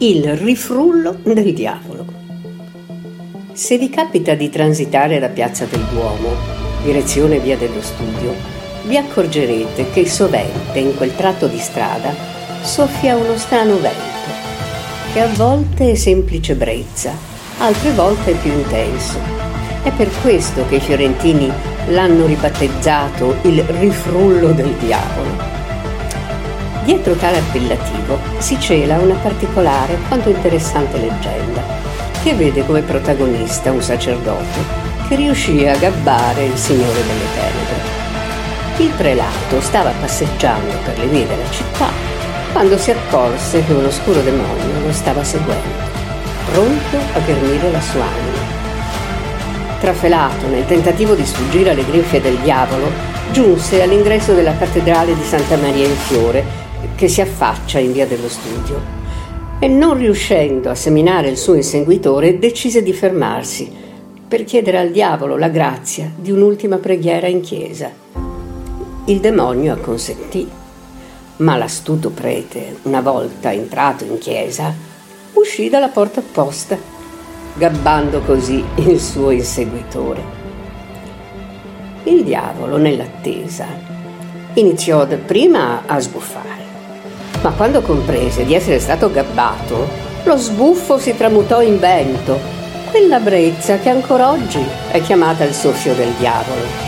il rifrullo del diavolo. Se vi capita di transitare la piazza del Duomo, direzione via dello studio, vi accorgerete che sovente in quel tratto di strada soffia uno strano vento, che a volte è semplice brezza, altre volte è più intenso. È per questo che i fiorentini l'hanno ribattezzato il rifrullo del diavolo. Dietro tale appellativo si cela una particolare quanto interessante leggenda, che vede come protagonista un sacerdote che riuscì a gabbare il Signore delle Tenebre. Il prelato stava passeggiando per le vie della città quando si accorse che un oscuro demonio lo stava seguendo, pronto a ghermire la sua anima. Trafelato nel tentativo di sfuggire alle grinfie del diavolo, giunse all'ingresso della cattedrale di Santa Maria in Fiore che si affaccia in via dello studio e non riuscendo a seminare il suo inseguitore decise di fermarsi per chiedere al diavolo la grazia di un'ultima preghiera in chiesa. Il demonio acconsentì, ma l'astuto prete, una volta entrato in chiesa, uscì dalla porta opposta, gabbando così il suo inseguitore. Il diavolo, nell'attesa, iniziò dapprima a sbuffare ma quando comprese di essere stato gabbato, lo sbuffo si tramutò in vento, quella brezza che ancora oggi è chiamata il soffio del diavolo.